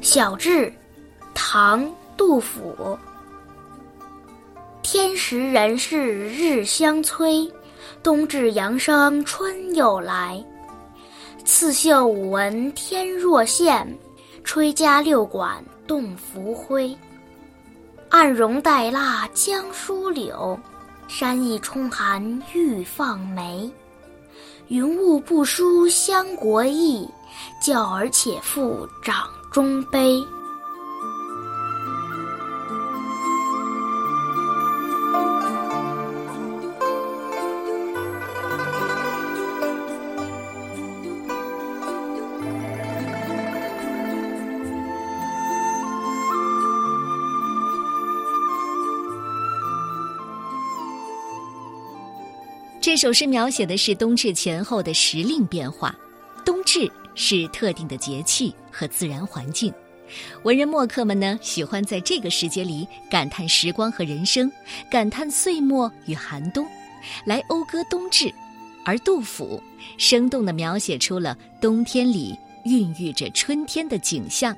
小志，唐·杜甫。天时人事日相催，冬至阳生春又来。刺绣五文天若线，吹葭六管动浮灰。暗荣带蜡将疏柳，山意冲寒欲放梅。云雾不舒乡国意，教儿且赴掌中悲。这首诗描写的是冬至前后的时令变化。冬至是特定的节气和自然环境，文人墨客们呢喜欢在这个时节里感叹时光和人生，感叹岁末与寒冬，来讴歌冬至。而杜甫生动地描写出了冬天里孕育着春天的景象，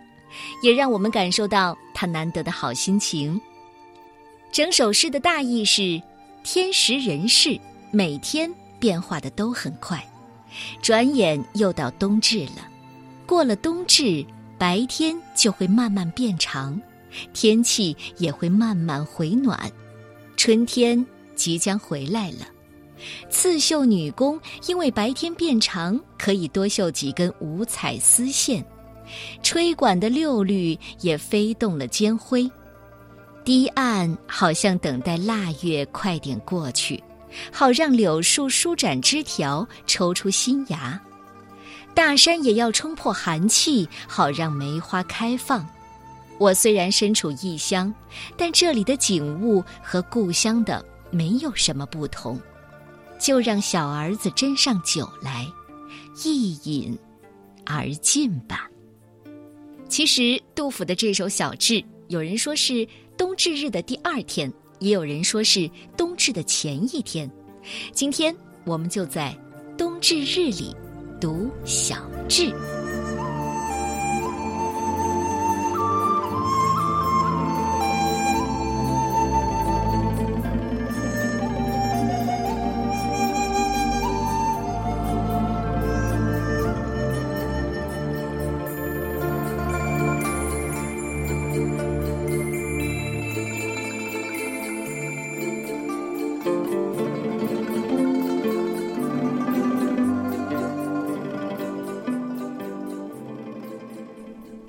也让我们感受到他难得的好心情。整首诗的大意是：天时人事。每天变化的都很快，转眼又到冬至了。过了冬至，白天就会慢慢变长，天气也会慢慢回暖，春天即将回来了。刺绣女工因为白天变长，可以多绣几根五彩丝线；吹管的六律也飞动了尖灰。堤岸好像等待腊月快点过去。好让柳树舒展枝条，抽出新芽；大山也要冲破寒气，好让梅花开放。我虽然身处异乡，但这里的景物和故乡的没有什么不同。就让小儿子斟上酒来，一饮而尽吧。其实，杜甫的这首小志，有人说是冬至日的第二天。也有人说是冬至的前一天，今天我们就在冬至日里读小至。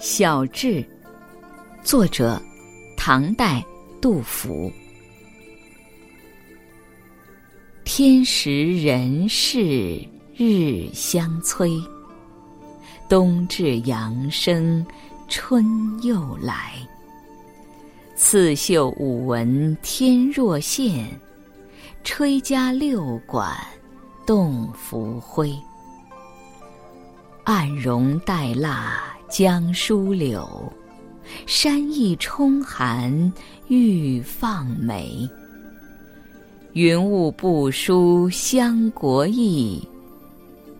小志，作者唐代杜甫。天时人事日相催，冬至阳生春又来。刺绣五文天若线，吹葭六管动浮灰。暗荣带蜡。江疏柳，山意冲寒欲放梅。云雾不舒相国意，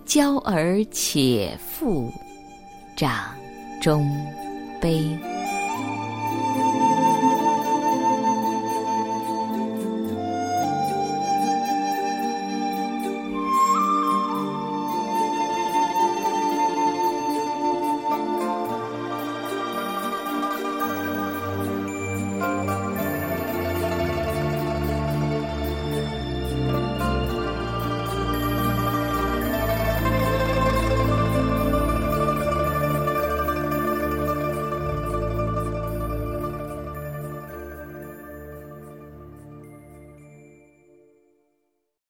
娇儿且复掌中杯。